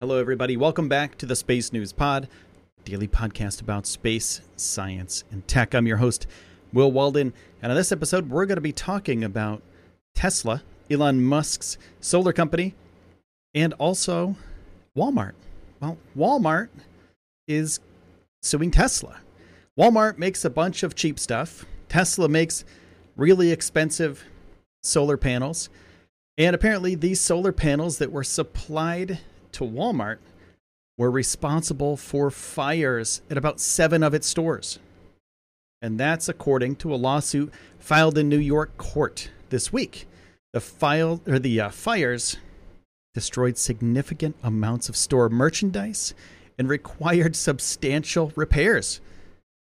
Hello, everybody. Welcome back to the Space News Pod, daily podcast about space, science, and tech. I'm your host, Will Walden. And on this episode, we're going to be talking about Tesla, Elon Musk's solar company, and also Walmart. Well, Walmart is suing Tesla. Walmart makes a bunch of cheap stuff. Tesla makes really expensive solar panels. And apparently, these solar panels that were supplied to Walmart were responsible for fires at about seven of its stores. And that's according to a lawsuit filed in New York court this week. The file or the uh, fires destroyed significant amounts of store merchandise and required substantial repairs,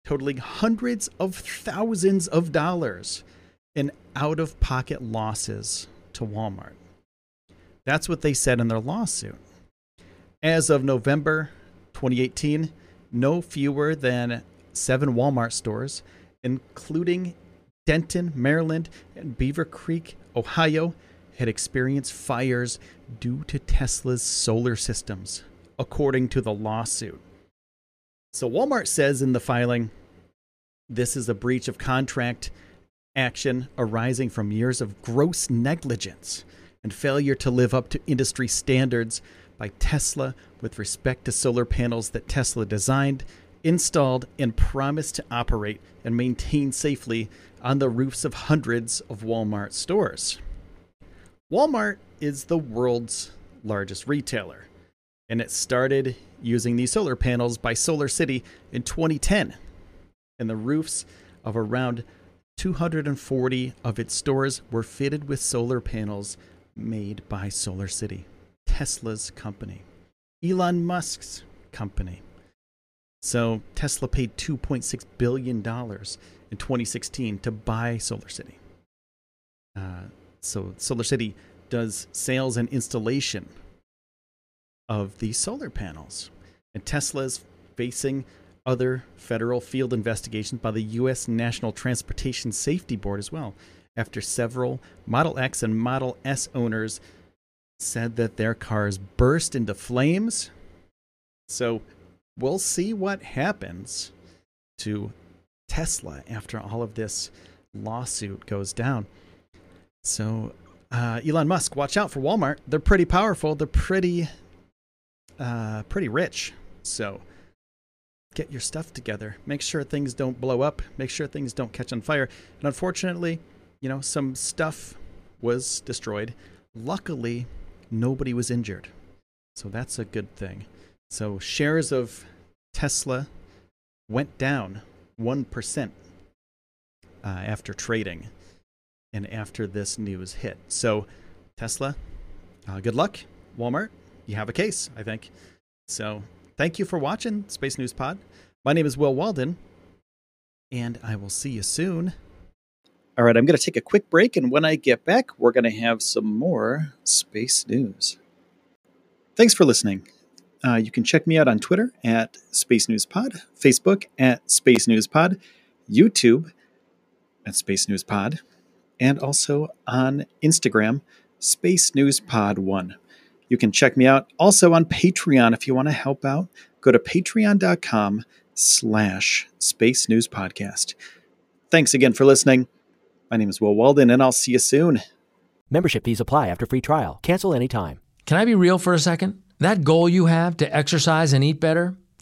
totaling hundreds of thousands of dollars in out of pocket losses to Walmart. That's what they said in their lawsuit. As of November 2018, no fewer than seven Walmart stores, including Denton, Maryland, and Beavercreek, Ohio, had experienced fires due to Tesla's solar systems, according to the lawsuit. So, Walmart says in the filing this is a breach of contract action arising from years of gross negligence and failure to live up to industry standards by Tesla with respect to solar panels that Tesla designed, installed, and promised to operate and maintain safely on the roofs of hundreds of Walmart stores. Walmart is the world's largest retailer, and it started using these solar panels by Solar City in 2010. And the roofs of around 240 of its stores were fitted with solar panels made by Solar City. Tesla's company, Elon Musk's company. So Tesla paid $2.6 billion in 2016 to buy Solar City. Uh, so Solar City does sales and installation of these solar panels. And Tesla is facing other federal field investigations by the U.S. National Transportation Safety Board as well, after several Model X and Model S owners said that their cars burst into flames. So we'll see what happens to Tesla after all of this lawsuit goes down. So, uh, Elon Musk, watch out for Walmart. They're pretty powerful. They're pretty, uh, pretty rich. So, get your stuff together. Make sure things don't blow up. Make sure things don't catch on fire. And unfortunately, you know, some stuff was destroyed. Luckily, nobody was injured. So that's a good thing. So shares of Tesla went down 1% uh, after trading and after this news hit. So, Tesla, uh, good luck. Walmart, you have a case, I think. So, thank you for watching Space News Pod. My name is Will Walden, and I will see you soon. All right, I'm going to take a quick break, and when I get back, we're going to have some more space news. Thanks for listening. Uh, you can check me out on Twitter at Space News Pod, Facebook at Space News Pod, YouTube at Space News Pod, and also on Instagram, Space News Pod 1. You can check me out also on Patreon if you want to help out. Go to patreon.com slash Space News Podcast. Thanks again for listening. My name is Will Walden, and I'll see you soon. Membership fees apply after free trial. Cancel anytime. Can I be real for a second? That goal you have to exercise and eat better,